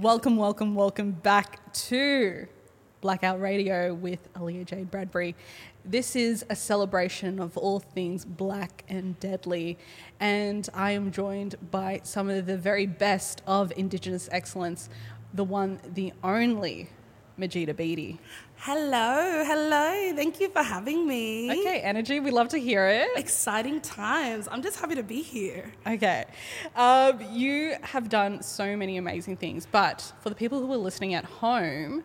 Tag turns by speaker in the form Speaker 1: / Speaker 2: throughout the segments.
Speaker 1: Welcome, welcome, welcome back to Blak Out Radio with Aaliyah Jade Bradbury. This is a celebration of all things black and deadly, and I am joined by some of the very best of Indigenous excellence, the one, the only Majeda Beatty.
Speaker 2: Hello, hello. Thank you for having me.
Speaker 1: Okay, energy, we love to hear it.
Speaker 2: Exciting times. I'm just happy to be here.
Speaker 1: Okay. Um, you have done so many amazing things, but for the people who are listening at home,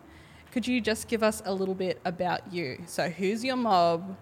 Speaker 1: could you just give us a little bit about you? So, who's your mob?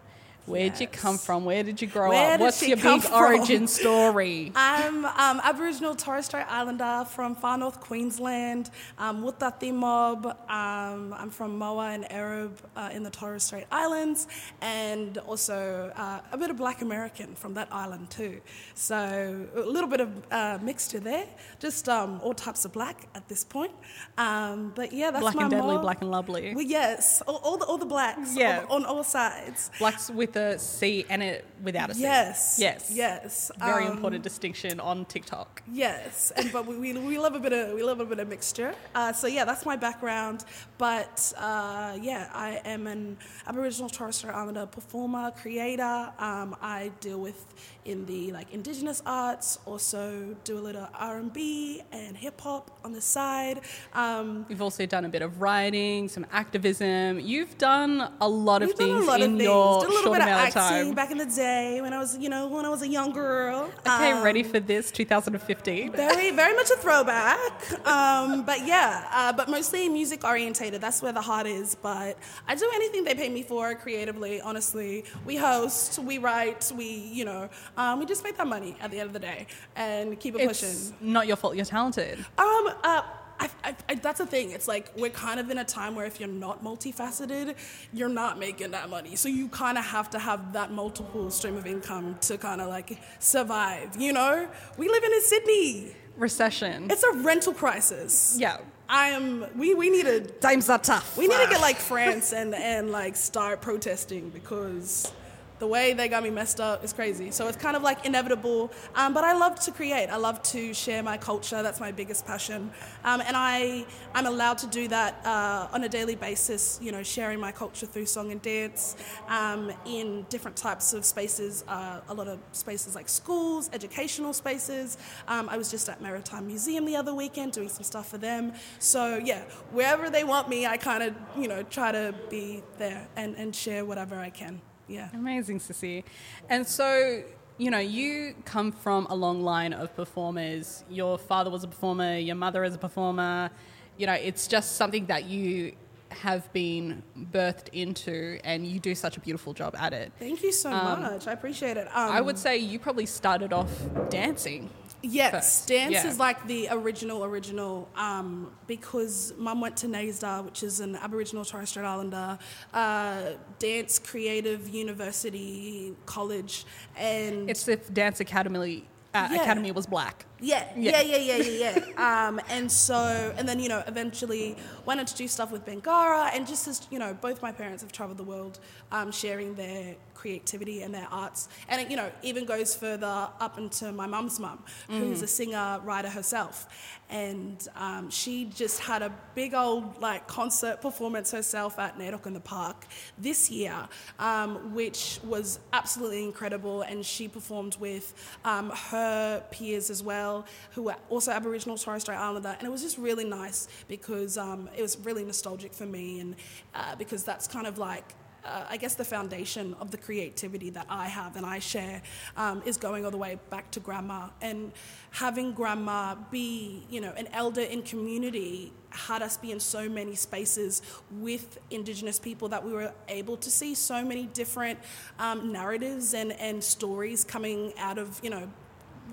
Speaker 1: Where'd you come from? Where did you grow
Speaker 2: Where
Speaker 1: up? What's your big
Speaker 2: from?
Speaker 1: origin story?
Speaker 2: I'm um, Aboriginal Torres Strait Islander from far north Queensland, um, Wuthathi mob. Um, I'm from Moa and Erub uh, in the Torres Strait Islands, and also uh, a bit of Black American from that island too. So a little bit of uh, mixture there, just um, all types of black at this point. Um, but yeah, that's
Speaker 1: Black
Speaker 2: my
Speaker 1: and deadly,
Speaker 2: mob.
Speaker 1: black and lovely.
Speaker 2: Well, yes, all, all the all the blacks
Speaker 1: Yeah.
Speaker 2: on, on all sides.
Speaker 1: Blacks with a C and it without a C.
Speaker 2: Yes.
Speaker 1: Yes.
Speaker 2: Yes.
Speaker 1: Very
Speaker 2: Um,
Speaker 1: important distinction on TikTok.
Speaker 2: Yes, and but we, we, we love a bit of we love a bit of mixture. Uh, so yeah, that's my background. But uh, yeah, I am an Aboriginal Torres Strait Islander performer, creator. Um, I deal with in the like Indigenous arts. Also do a little R and B and hip hop on the side. Um,
Speaker 1: You've also done a bit of writing, some activism. You've done a lot of things
Speaker 2: a lot
Speaker 1: in
Speaker 2: of things.
Speaker 1: your
Speaker 2: Did a little
Speaker 1: short amount of
Speaker 2: acting
Speaker 1: time.
Speaker 2: back in the day when I was you know when I was a young girl.
Speaker 1: Okay,
Speaker 2: Um,
Speaker 1: ready for this 2015?
Speaker 2: very very much a throwback um, but yeah uh, but mostly music orientated that's where the heart is but i do anything they pay me for creatively honestly we host we write we you know um, we just make that money at the end of the day and keep it pushing
Speaker 1: not your fault. You're talented.
Speaker 2: um, uh, I, I, I, that's the thing. It's like we're kind of in a time where if you're not multifaceted, you're not making that money. So you kind of have to have that multiple stream of income to kind of like survive. You know, we live in a Sydney.
Speaker 1: Recession.
Speaker 2: It's a rental crisis.
Speaker 1: yeah.
Speaker 2: I am. We we need to
Speaker 1: Times are tough.
Speaker 2: we need to get like France and and like start protesting because the way they got me messed up is crazy. So it's kind of like inevitable. Um, but I love to create. I love to share my culture. That's my biggest passion. Um, and I I'm allowed to do that uh, on a daily basis. You know, sharing my culture through song and dance um, in different types of spaces. Uh, a lot of spaces like schools, educational spaces. Um, I was just at Maritime Museum the other weekend doing some stuff for them. So yeah, wherever they want me, I kind of you know try to be there and, and share whatever I can. Yeah.
Speaker 1: Amazing, Sissy. And so, you know, you come from a long line of performers. Your father was a performer, your mother is a performer. You know, it's just something that you have been birthed into, and you do such a beautiful job at it.
Speaker 2: Thank you so much. I appreciate it. Um,
Speaker 1: I would say you probably started off dancing.
Speaker 2: Yes,
Speaker 1: first.
Speaker 2: dance
Speaker 1: Yeah.
Speaker 2: is like the original, original, um, because mum went to NAISDA, which is an Aboriginal Torres Strait Islander uh, dance creative university college, and
Speaker 1: It's the Dance Academy uh,
Speaker 2: Yeah.
Speaker 1: Academy was black.
Speaker 2: Yeah,
Speaker 1: Yeah.
Speaker 2: yeah, yeah, yeah, yeah, um, and so, and then you know, eventually wanted to do stuff with Bangarra, and just as you know, both my parents have traveled the world, um, sharing their creativity and their arts, and it you know even goes further up into my mum's mum, who's a singer writer herself, and um, she just had a big old like concert performance herself at NAIDOC in the Park this year, um, which was absolutely incredible, and she performed with um, her peers as well, who were also Aboriginal Torres Strait Islander, and it was just really nice because um, it was really nostalgic for me, and uh, because that's kind of like uh, I guess the foundation of the creativity that I have and I share um, is going all the way back to grandma. And having grandma be, you know, an elder in community had us be in so many spaces with Indigenous people that we were able to see so many different um, narratives and, and stories coming out of, you know,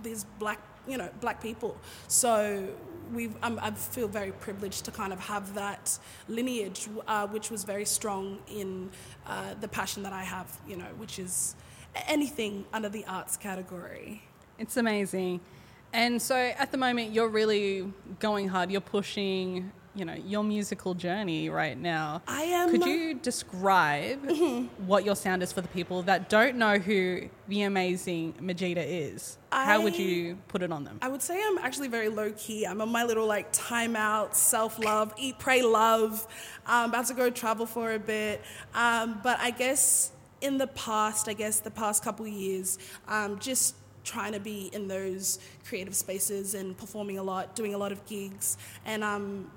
Speaker 2: these black, you know, black people. So we've, um, I feel very privileged to kind of have that lineage, uh, which was very strong in uh, the passion that I have, you know, which is anything under the arts category.
Speaker 1: It's amazing. And so at the moment, you're really going hard. You're pushing you know your musical journey right now.
Speaker 2: I am-
Speaker 1: Could you describe what your sound is for the people that don't know who the amazing Majeda is? How would you put it on them?
Speaker 2: I would say I'm actually very low key. I'm on my little like timeout, self love, eat, pray, love. I'm about to go travel for a bit. Um, but I guess in the past, I guess the past couple years, um, just trying to be in those creative spaces and performing a lot, doing a lot of gigs, and um,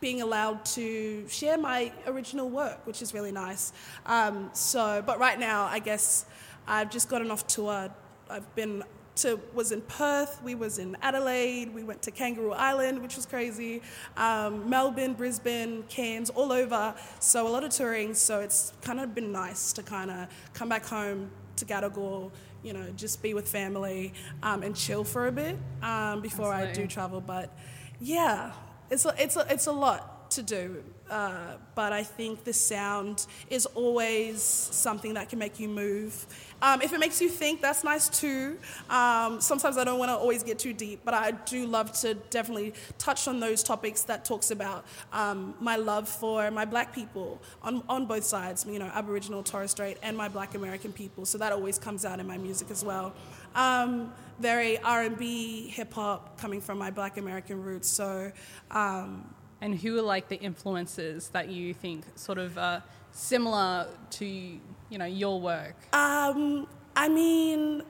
Speaker 2: being allowed to share my original work, which is really nice. Um, so, but right now, I guess I've just gotten off tour. I've been to was in Perth. We was in Adelaide. We went to Kangaroo Island, which was crazy. Um, Melbourne, Brisbane, Cairns, all over. So a lot of touring. So it's kind of been nice to kind of come back home to Gadigal, you know, just be with family um, and chill for a bit um, before I do travel. But yeah, it's a, it's a, it's a lot to do. Uh, but I think the sound is always something that can make you move. Um, if it makes you think, that's nice too. Um, sometimes I don't want to always get too deep, but I do love to definitely touch on those topics that talks about um, my love for my black people on, on both sides, you know, Aboriginal, Torres Strait, and my black American people. So that always comes out in my music as well. Um, very R&B, hip hop coming from my black American roots. So um,
Speaker 1: And who are like the influences that you think sort of uh, similar to you know your work?
Speaker 2: Um, I mean,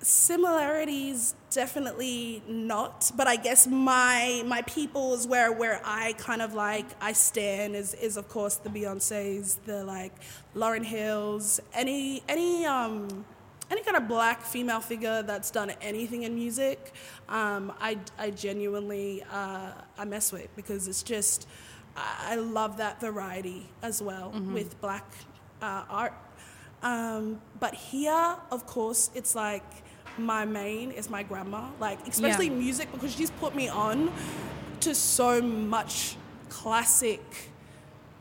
Speaker 2: similarities definitely not, but I guess my my people is where where I kind of like I stand is is of course the Beyonces, the like Lauryn Hills, any any um any kind of black female figure that's done anything in music, um, I, I genuinely uh, I mess with because it's just I love that variety as well with black uh, art. Um, but here, of course, it's like my main is my grandma, like especially
Speaker 1: Yeah.
Speaker 2: music because she's put me on to so much classic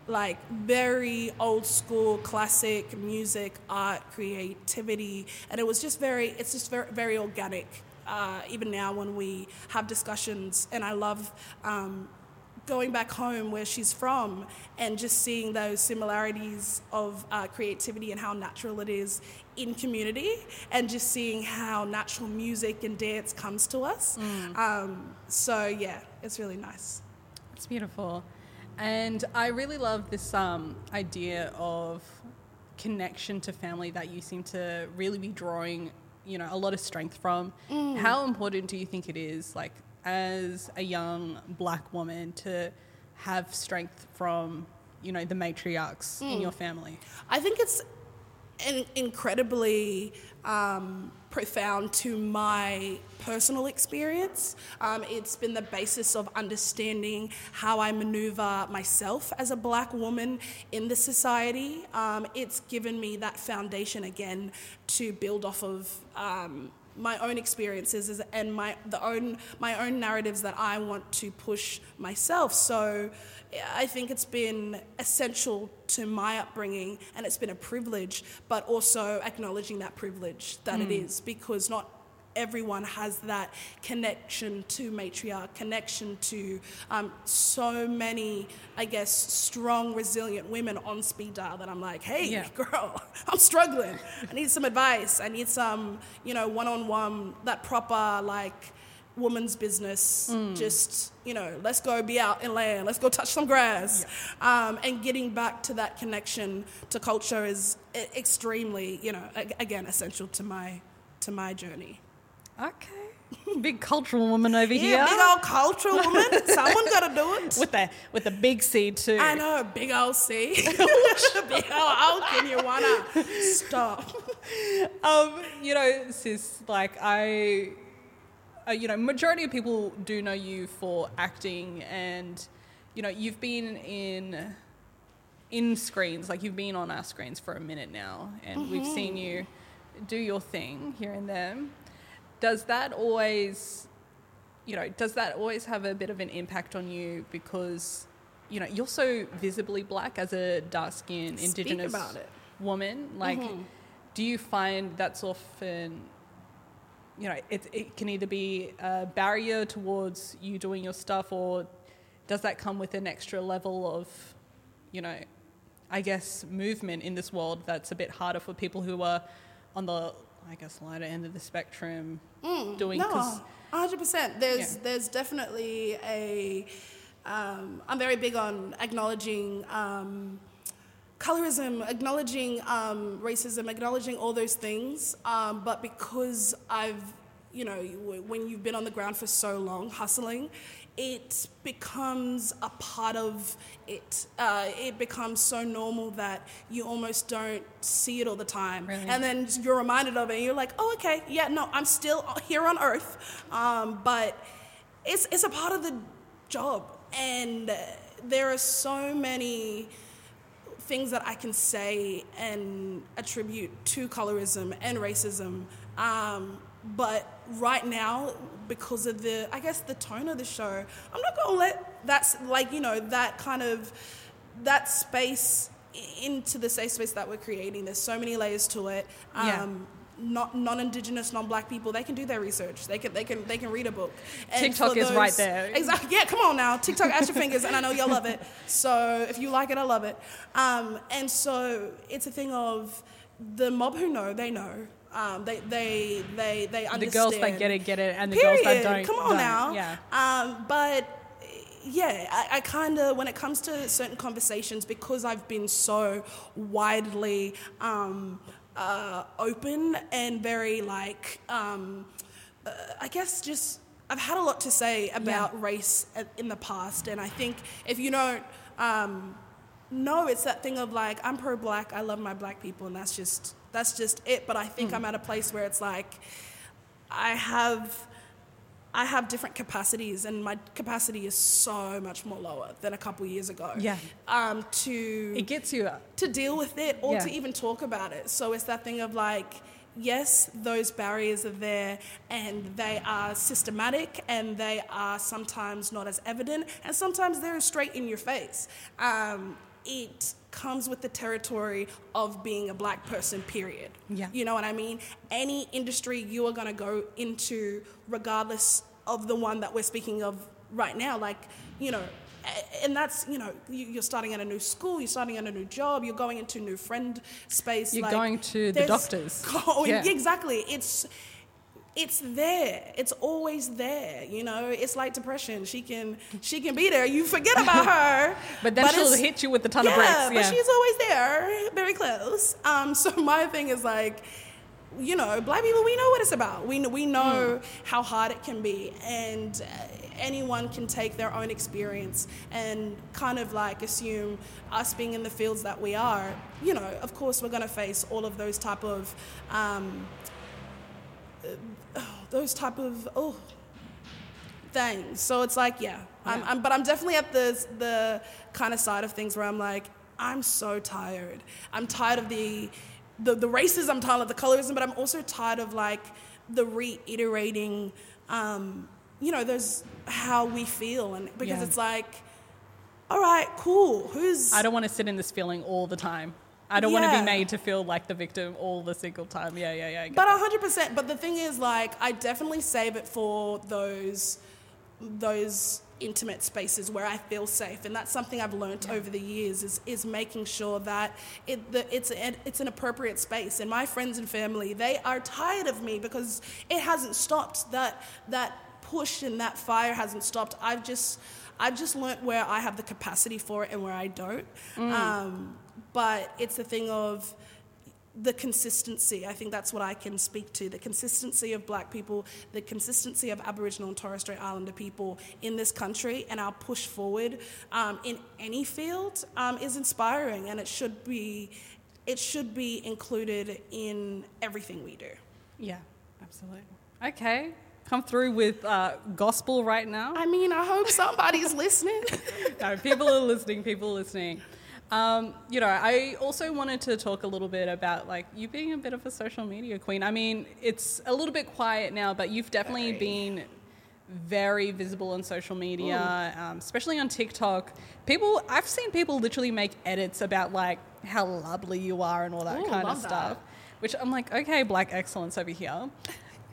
Speaker 2: like very old school classic music art creativity. And it was just very it's just very, very organic uh, even now when we have discussions. And i love um, going back home where she's from and just seeing those similarities of uh, creativity and how natural it is in community and just seeing how natural music and dance comes to us. Um, so yeah it's really nice.
Speaker 1: It's beautiful. And I really love this um, idea of connection to family that you seem to really be drawing, you know, a lot of strength from. How important do you think it is, like, as a young black woman to have strength from, you know, the matriarchs in your family?
Speaker 2: I think it's in- incredibly um, profound to my personal experience. Um, it's been the basis of understanding how I maneuver myself as a black woman in the society. Um, it's given me that foundation again to build off of. My own experiences and my the own my own narratives that I want to push myself. So I think it's been essential to my upbringing and it's been a privilege, but also acknowledging that privilege that it hmm. is because not everyone has that connection to matriarch, connection to um, so many, I guess, strong, resilient women on speed dial that I'm like, hey,
Speaker 1: Yeah.
Speaker 2: girl, I'm struggling. I need some advice. I need some, you know, one on one, that proper, like, woman's business. Just, you know, let's go be out in land, let's go touch some grass. Um, and getting back to that connection to culture is extremely, you know, again, essential to my to my journey.
Speaker 1: Okay. Big cultural woman over here.
Speaker 2: Big old cultural woman. Someone got to do it.
Speaker 1: with the with the big C too.
Speaker 2: I know, big old C. big old O, can you wanna stop?
Speaker 1: Um, you know, sis, like I, uh, you know, majority of people do know you for acting, and you know, you've been in in screens, like you've been on our screens for a minute now, and we've seen you do your thing here and there. Does that always, you know, does that always have a bit of an impact on you because, you know, you're so visibly black as a dark skinned indigenous woman? Like, do you find that's often, you know, it, it can either be a barrier towards you doing your stuff or does that come with an extra level of, you know, I guess movement in this world that's a bit harder for people who are on the, I guess, lighter end of the spectrum doing? 'cause-
Speaker 2: No, hundred percent. There's
Speaker 1: Yeah.
Speaker 2: there's definitely a. Um, I'm very big on acknowledging um, colorism, acknowledging um, racism, acknowledging all those things. Um, but because I've, you know, when you've been on the ground for so long hustling, it becomes a part of it. Uh, it becomes so normal that you almost don't see it all the time.
Speaker 1: Really?
Speaker 2: And then you're reminded of it, and you're like, oh, okay, yeah, no, I'm still here on Earth. Um, but it's, it's a part of the job. And there are so many things that I can say and attribute to colorism and racism. Um, but right now, because of the, I guess, the tone of the show, I'm not going to let that's like, you know, that kind of, that space into the safe space that we're creating. There's so many layers to it. Um,
Speaker 1: Yeah.
Speaker 2: Not non-indigenous, non-black people, they can do their research. They can, they can, they can read a book. And
Speaker 1: TikTok
Speaker 2: for
Speaker 1: is right there.
Speaker 2: Exactly. Yeah, come on now. TikTok at your fingers, and I know y'all love it. So if you like it, I love it. Um, and so it's a thing of the mob who know, they know. Um, they, they, they, they understand.
Speaker 1: the girls that get it, get it, and the
Speaker 2: Period.
Speaker 1: girls that don't.
Speaker 2: Come on
Speaker 1: don't.
Speaker 2: now.
Speaker 1: Yeah.
Speaker 2: Um, but yeah, I, I kind of, when it comes to certain conversations, because I've been so widely um, uh, open and very like, um, uh, I guess just, I've had a lot to say about race in the past. And I think if you don't um, know, it's that thing of like, I'm pro black, I love my black people, and that's just, that's just it. But I think
Speaker 1: Hmm.
Speaker 2: I'm at a place where it's like, I have I have different capacities, and my capacity is so much more lower than a couple years ago.
Speaker 1: Yeah.
Speaker 2: Um, to
Speaker 1: It gets you.
Speaker 2: to deal with it or
Speaker 1: Yeah.
Speaker 2: to even talk about it. So it's that thing of like, yes, those barriers are there and they are systematic and they are sometimes not as evident and sometimes they're straight in your face. Um, it comes with the territory of being a black person, period.
Speaker 1: Yeah.
Speaker 2: You know what I mean? Any industry you are going to go into, regardless of the one that we're speaking of right now, like, you know, and that's, you know, you- you're starting at a new school, you're starting at a new job, you're going into new friend space.
Speaker 1: You're
Speaker 2: like,
Speaker 1: going to the doctors.
Speaker 2: Going,
Speaker 1: Yeah.
Speaker 2: Exactly. It's, it's there. It's always there. You know, it's like depression. She can she can be there. You forget about her,
Speaker 1: But then she'll hit you with a ton
Speaker 2: yeah,
Speaker 1: of bricks.
Speaker 2: but she's always there, very close. Um, so my thing is like, you know, black people, we know what it's about. We, we know how hard it can be, and uh, anyone can take their own experience and kind of like assume us being in the fields that we are. You know, of course, we're going to face all of those type of, um, those type of oh things. So it's like, yeah, I'm,
Speaker 1: Yeah.
Speaker 2: I'm, but I'm definitely at the the kind of side of things where I'm like, I'm so tired. I'm tired of the the, the racism. I'm tired of the colorism, but I'm also tired of like the reiterating, um, you know, those how we feel, and because
Speaker 1: Yeah.
Speaker 2: it's like, all right, cool. Who's
Speaker 1: I don't want to sit in this feeling all the time. I don't want to be made to feel like the victim all the single time. Yeah, yeah, yeah.
Speaker 2: But hundred percent. But the thing is, like, I definitely save it for those those intimate spaces where I feel safe, and that's something I've learnt over the years is is making sure that it the, it's an, it's an appropriate space. And my friends and family, they are tired of me because it hasn't stopped. That that push and that fire hasn't stopped. I've just I've just learnt where I have the capacity for it and where I don't. Um, but it's a thing of the consistency. I think that's what I can speak to. The consistency of black people, the consistency of Aboriginal and Torres Strait Islander people in this country, and our push forward um, in any field um, is inspiring, and it should be. It should be included in everything we do.
Speaker 1: yeah, absolutely. Okay, come through with uh, gospel right now.
Speaker 2: I mean, I hope somebody's listening.
Speaker 1: no, people are listening. People are listening. Um, you know, I also wanted to talk a little bit about like you being a bit of a social media queen. I mean, it's a little bit quiet now, but you've definitely been very visible on social media, um, especially on TikTok. People, I've seen people literally make edits about like how lovely you are and all that
Speaker 2: Ooh,
Speaker 1: kind of
Speaker 2: love that.
Speaker 1: stuff. Which I'm like, okay, black excellence over here,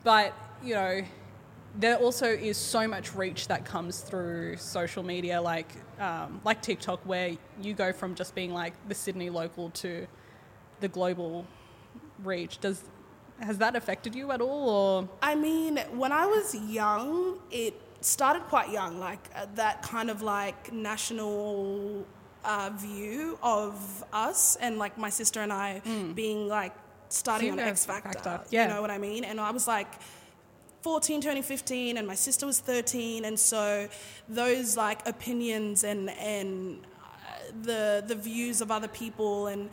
Speaker 1: but you know, there also is so much reach that comes through social media, like um, like TikTok, where you go from just being like the Sydney local to the global reach. Does has that affected you at all, or
Speaker 2: I mean, when I was young, it started quite young, like uh, that kind of like national uh, view of us and like my sister and I being like starting.
Speaker 1: So
Speaker 2: on X Factor.
Speaker 1: Factor, yeah.
Speaker 2: You know what I mean? And I was like 14 turning 15 and my sister was 13 and so those like opinions and and uh, the the views of other people and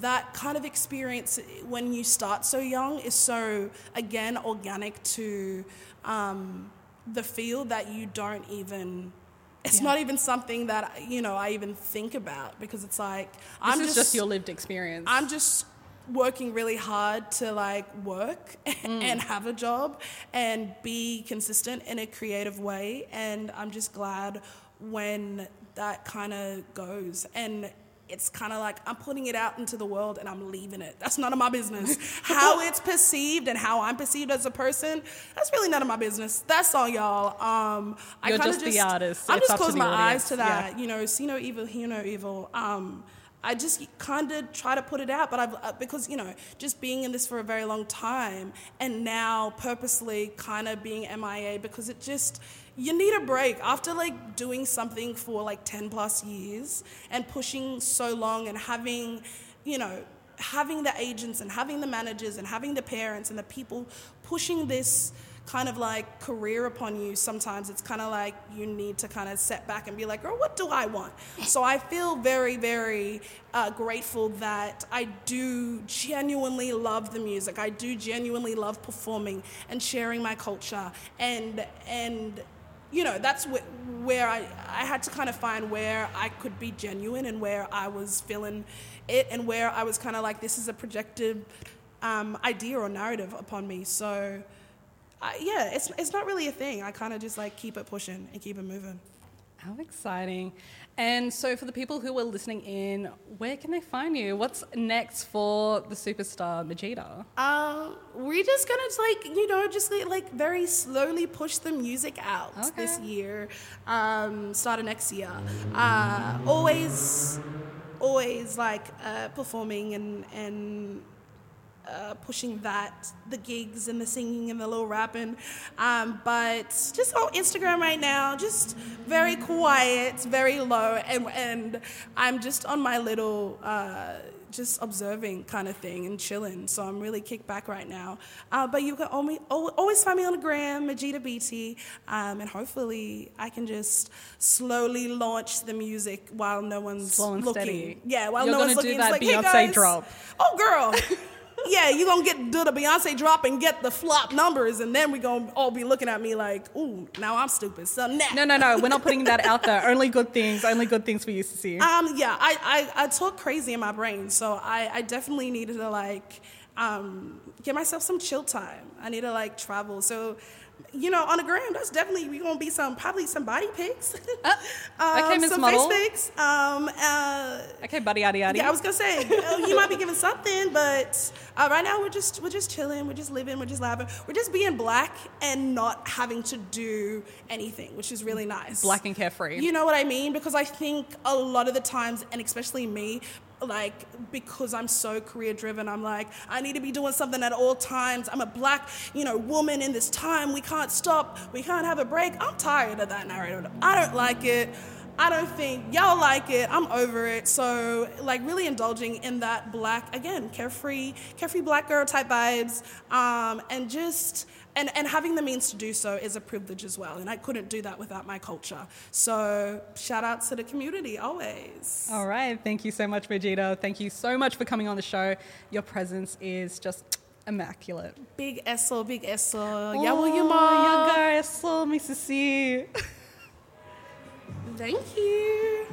Speaker 2: that kind of experience when you start so young is so again organic to um, the field that you don't even it's
Speaker 1: Yeah.
Speaker 2: not even something that you know I even think about because it's like
Speaker 1: this
Speaker 2: I'm
Speaker 1: is just, your lived experience?
Speaker 2: I'm just working really hard to like work
Speaker 1: Mm.
Speaker 2: and have a job and be consistent in a creative way and I'm just glad when that kind of goes and it's kind of like I'm putting it out into the world and I'm leaving it. That's none of my business. how it's perceived and how I'm perceived as a person, that's really none of my business. That's all y'all. Um, I
Speaker 1: You're
Speaker 2: kinda
Speaker 1: just the artist.
Speaker 2: I'm
Speaker 1: It's
Speaker 2: just close my
Speaker 1: audience.
Speaker 2: eyes to
Speaker 1: Yeah.
Speaker 2: that you know, see no evil, hear no evil. Um, I just kind of try to put it out, but I've uh, because you know, just being in this for a very long time, and now purposely kind of being MIA because it just you need a break. After like doing something for like ten plus years and pushing so long and having, you know, having the agents and having the managers and having the parents and the people pushing this kind of like career upon you sometimes it's kind of like you need to kind of set back and be like girl what do i want? So i feel very very uh, grateful that i do genuinely love the music. I do genuinely love performing and sharing my culture. And and you know that's wh- where I, I had to kind of find where i could be genuine and where i was feeling it and where i was kind of like this is a projected um, idea or narrative upon me. So I, yeah, it's it's not really a thing. I kind of just like keep it pushing and keep it moving.
Speaker 1: How exciting. And so, for the people who are listening in, where can they find you? What's next for the superstar Majeda?
Speaker 2: Um, we're just gonna like you know just like, like very slowly push the music out this year, um, start of next year. Uh, always, always like uh, performing and and uh, pushing that, the gigs and the singing and the little rapping. Um, but just on Instagram right now, just very quiet, very low, and, and I'm just on my little, uh, just observing kind of thing and chilling. So I'm really kicked back right now. Uh, but you can only, always find me on the gram, Majeda BT, um, and hopefully I can just slowly launch the music while no one's looking.
Speaker 1: steady.
Speaker 2: Yeah, while
Speaker 1: You're
Speaker 2: no one's
Speaker 1: gonna do
Speaker 2: looking. It's
Speaker 1: that
Speaker 2: like, hey,
Speaker 1: Beyonce
Speaker 2: guys.
Speaker 1: drop.
Speaker 2: Oh, girl. yeah, you're gonna get do the Beyonce drop and get the flop numbers, and then we're gonna all be looking at me like, ooh, now I'm stupid. So now,
Speaker 1: No, no, no. We're not putting that out there. Only good things. Only good things for you to see.
Speaker 2: Um, yeah, I, I, I talk crazy in my brain, so I, I definitely needed to like um, give myself some chill time. I need to like travel. So, you know, on the gram, that's definitely we gonna be some probably some body pics,
Speaker 1: Uh, okay, Miss
Speaker 2: some
Speaker 1: Model.
Speaker 2: face pics. Um, uh,
Speaker 1: Okay, buddy, yaddy, yaddy.
Speaker 2: Yeah, I was gonna say uh, you might be giving something, but uh, right now we're just we're just chilling, we're just living, we're just laughing, we're just being black and not having to do anything, which is really nice.
Speaker 1: Black and carefree.
Speaker 2: You know what I mean? Because I think a lot of the times, and especially me, like because I'm so career driven, I'm like I need to be doing something at all times. I'm a black, you know, woman in this time. We can't stop. We can't have a break. I'm tired of that narrative. I don't like it. I don't think y'all like it. I'm over it. So like really indulging in that black again, carefree, carefree black girl type vibes, um, and just and and having the means to do so is a privilege as well. And I couldn't do that without my culture. So shout out to the community always.
Speaker 1: All right. Thank you so much, Majeda. Thank you so much for coming on the show. Your presence is just immaculate.
Speaker 2: Big eso, big eso.
Speaker 1: Oh,
Speaker 2: yeah, will you, ma?
Speaker 1: guys, so Mrs.
Speaker 2: Thank you.